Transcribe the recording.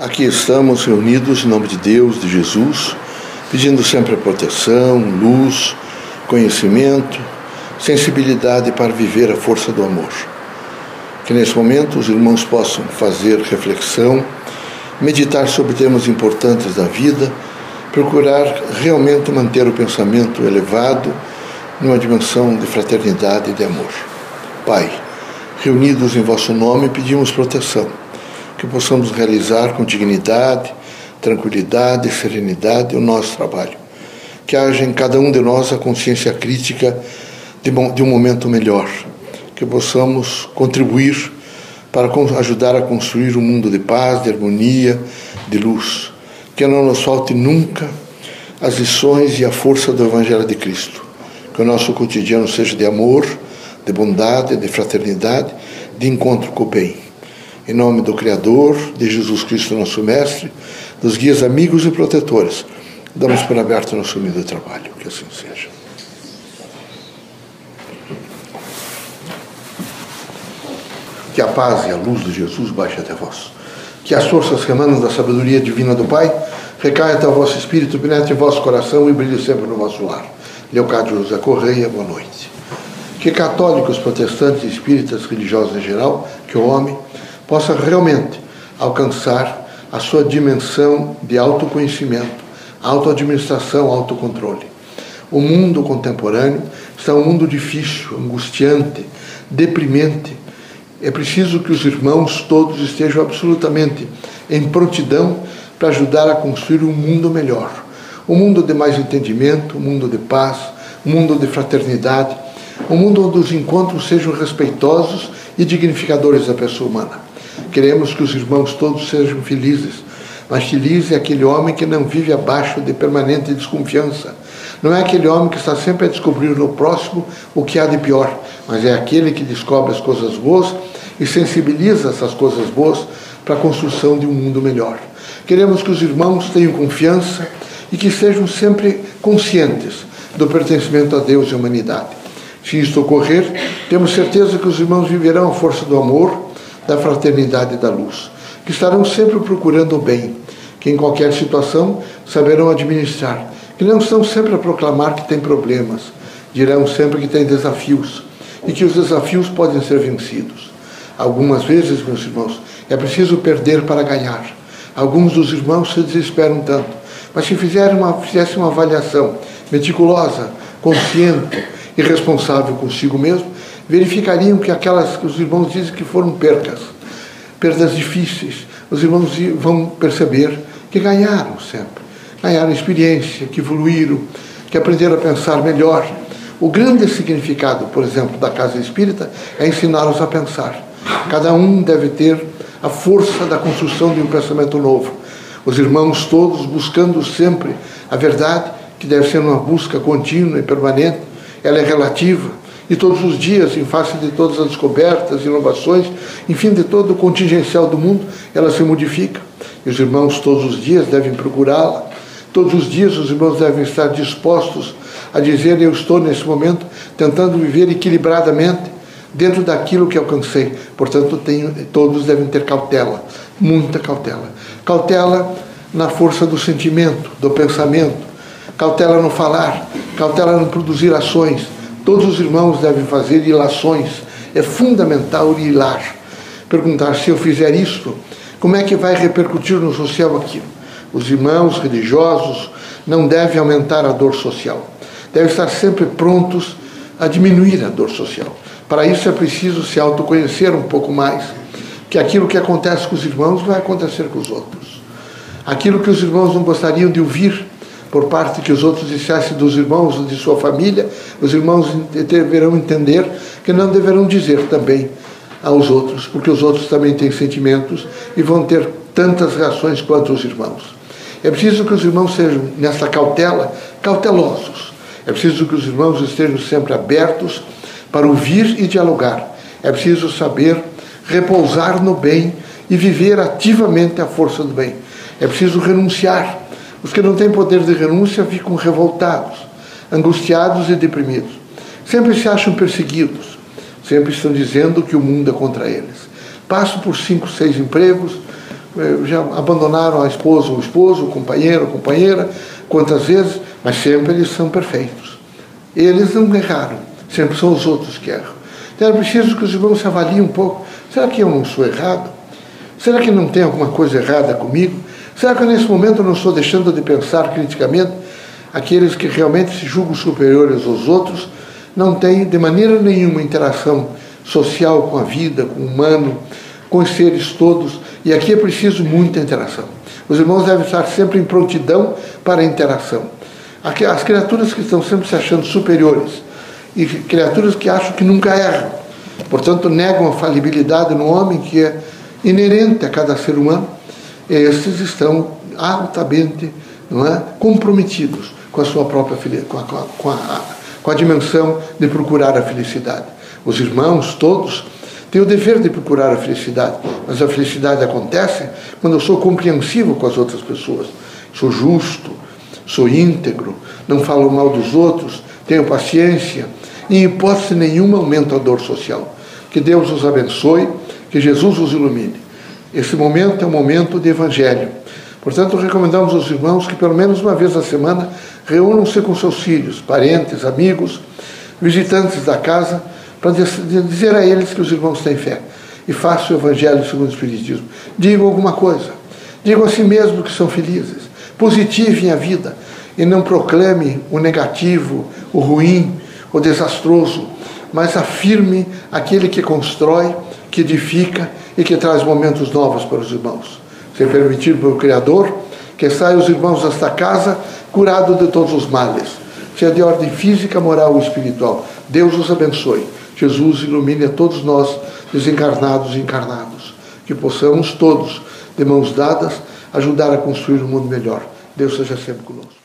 Aqui estamos reunidos em nome de Deus, de Jesus, pedindo sempre proteção, luz, conhecimento, sensibilidade para viver a força do amor. Que nesse momento os irmãos possam fazer reflexão, meditar sobre temas importantes da vida, procurar realmente manter o pensamento elevado numa dimensão de fraternidade e de amor. Pai, reunidos em vosso nome, pedimos proteção que possamos realizar com dignidade, tranquilidade e serenidade o nosso trabalho. Que haja em cada um de nós a consciência crítica de, de um momento melhor. Que possamos contribuir para ajudar a construir um mundo de paz, de harmonia, de luz. Que não nos falte nunca as lições e a força do Evangelho de Cristo. Que o nosso cotidiano seja de amor, de bondade, de fraternidade, de encontro com o bem. Em nome do Criador, de Jesus Cristo, nosso Mestre, dos guias amigos e protetores, damos por aberto nosso humilde trabalho. Que assim seja. Que a paz e a luz de Jesus baixe até vós. Que as forças que emanam da sabedoria divina do Pai recaia até o vosso espírito, penetre em vosso coração e brilhe sempre no vosso lar. Leocádio José Correia, boa noite. Que católicos, protestantes, espíritas, religiosos em geral, que o homem possa realmente alcançar a sua dimensão de autoconhecimento, autoadministração, autocontrole. O mundo contemporâneo está um mundo difícil, angustiante, deprimente. É preciso que os irmãos todos estejam absolutamente em prontidão para ajudar a construir um mundo melhor. Um mundo de mais entendimento, um mundo de paz, um mundo de fraternidade, um mundo onde os encontros sejam respeitosos e dignificadores da pessoa humana. Queremos que os irmãos todos sejam felizes. Mas feliz é aquele homem que não vive abaixo de permanente desconfiança. Não é aquele homem que está sempre a descobrir no próximo o que há de pior, mas é aquele que descobre as coisas boas e sensibiliza essas coisas boas para a construção de um mundo melhor. Queremos que os irmãos tenham confiança e que sejam sempre conscientes do pertencimento a Deus e à humanidade. Se isto ocorrer, temos certeza que os irmãos viverão a força do amor da fraternidade e da luz, que estarão sempre procurando o bem, que em qualquer situação saberão administrar, que não estão sempre a proclamar que têm problemas, dirão sempre que têm desafios e que os desafios podem ser vencidos. Algumas vezes, meus irmãos, é preciso perder para ganhar. Alguns dos irmãos se desesperam tanto, mas se fizerem uma, fizessem uma avaliação meticulosa, consciente e responsável consigo mesmo, verificariam que aquelas que os irmãos dizem que foram percas, perdas difíceis, os irmãos vão perceber que ganharam sempre. Ganharam experiência, que evoluíram, que aprenderam a pensar melhor. O grande significado, por exemplo, da casa espírita é ensiná-los a pensar. Cada um deve ter a força da construção de um pensamento novo. Os irmãos todos buscando sempre a verdade, que deve ser uma busca contínua e permanente, ela é relativa e todos os dias, em face de todas as descobertas, inovações, enfim, de todo o contingencial do mundo, ela se modifica. E os irmãos todos os dias devem procurá-la. Todos os dias os irmãos devem estar dispostos a dizer: Eu estou nesse momento tentando viver equilibradamente dentro daquilo que alcancei. Portanto, tenho, todos devem ter cautela, muita cautela. Cautela na força do sentimento, do pensamento, cautela no falar, cautela no produzir ações Todos os irmãos devem fazer ilações. É fundamental ilar. Perguntar se eu fizer isto, como é que vai repercutir no social aquilo? Os irmãos religiosos não devem aumentar a dor social. Devem estar sempre prontos a diminuir a dor social. Para isso é preciso se autoconhecer um pouco mais, que aquilo que acontece com os irmãos vai acontecer com os outros. Aquilo que os irmãos não gostariam de ouvir por parte que os outros dissessem dos irmãos de sua família, os irmãos deverão entender que não deverão dizer também aos outros, porque os outros também têm sentimentos e vão ter tantas reações quanto os irmãos. É preciso que os irmãos sejam, nessa cautela, cautelosos. É preciso que os irmãos estejam sempre abertos para ouvir e dialogar. É preciso saber repousar no bem e viver ativamente a força do bem. É preciso renunciar os que não têm poder de renúncia ficam revoltados, angustiados e deprimidos. Sempre se acham perseguidos, sempre estão dizendo que o mundo é contra eles. Passam por cinco, seis empregos, eh, já abandonaram a esposa, o esposo, o companheiro, a companheira, quantas vezes, mas sempre eles são perfeitos. Eles não erraram, sempre são os outros que erram. Então é preciso que os irmãos se avaliem um pouco. Será que eu não sou errado? Será que não tem alguma coisa errada comigo? Será que nesse momento eu não estou deixando de pensar criticamente? Aqueles que realmente se julgam superiores aos outros não têm de maneira nenhuma interação social com a vida, com o humano, com os seres todos. E aqui é preciso muita interação. Os irmãos devem estar sempre em prontidão para a interação. As criaturas que estão sempre se achando superiores e criaturas que acham que nunca erram, portanto negam a falibilidade no homem que é inerente a cada ser humano, esses estão altamente não é, comprometidos com a sua própria com a, com, a, com a dimensão de procurar a felicidade. Os irmãos todos têm o dever de procurar a felicidade, mas a felicidade acontece quando eu sou compreensivo com as outras pessoas, sou justo, sou íntegro, não falo mal dos outros, tenho paciência, em hipótese nenhuma aumento a dor social. Que Deus os abençoe, que Jesus os ilumine. Esse momento é um momento de evangelho. Portanto, recomendamos aos irmãos que pelo menos uma vez na semana reúnam-se com seus filhos, parentes, amigos, visitantes da casa, para dizer a eles que os irmãos têm fé. E façam o evangelho segundo o Espiritismo. Digam alguma coisa. Digam a si mesmo que são felizes. Positivem a vida e não proclame o negativo, o ruim, o desastroso, mas afirme aquele que constrói, que edifica e que traz momentos novos para os irmãos. Ser permitido pelo Criador que saiam os irmãos desta casa curados de todos os males, seja de ordem física, moral ou espiritual. Deus os abençoe. Jesus ilumine a todos nós, desencarnados e encarnados. Que possamos todos, de mãos dadas, ajudar a construir um mundo melhor. Deus seja sempre conosco.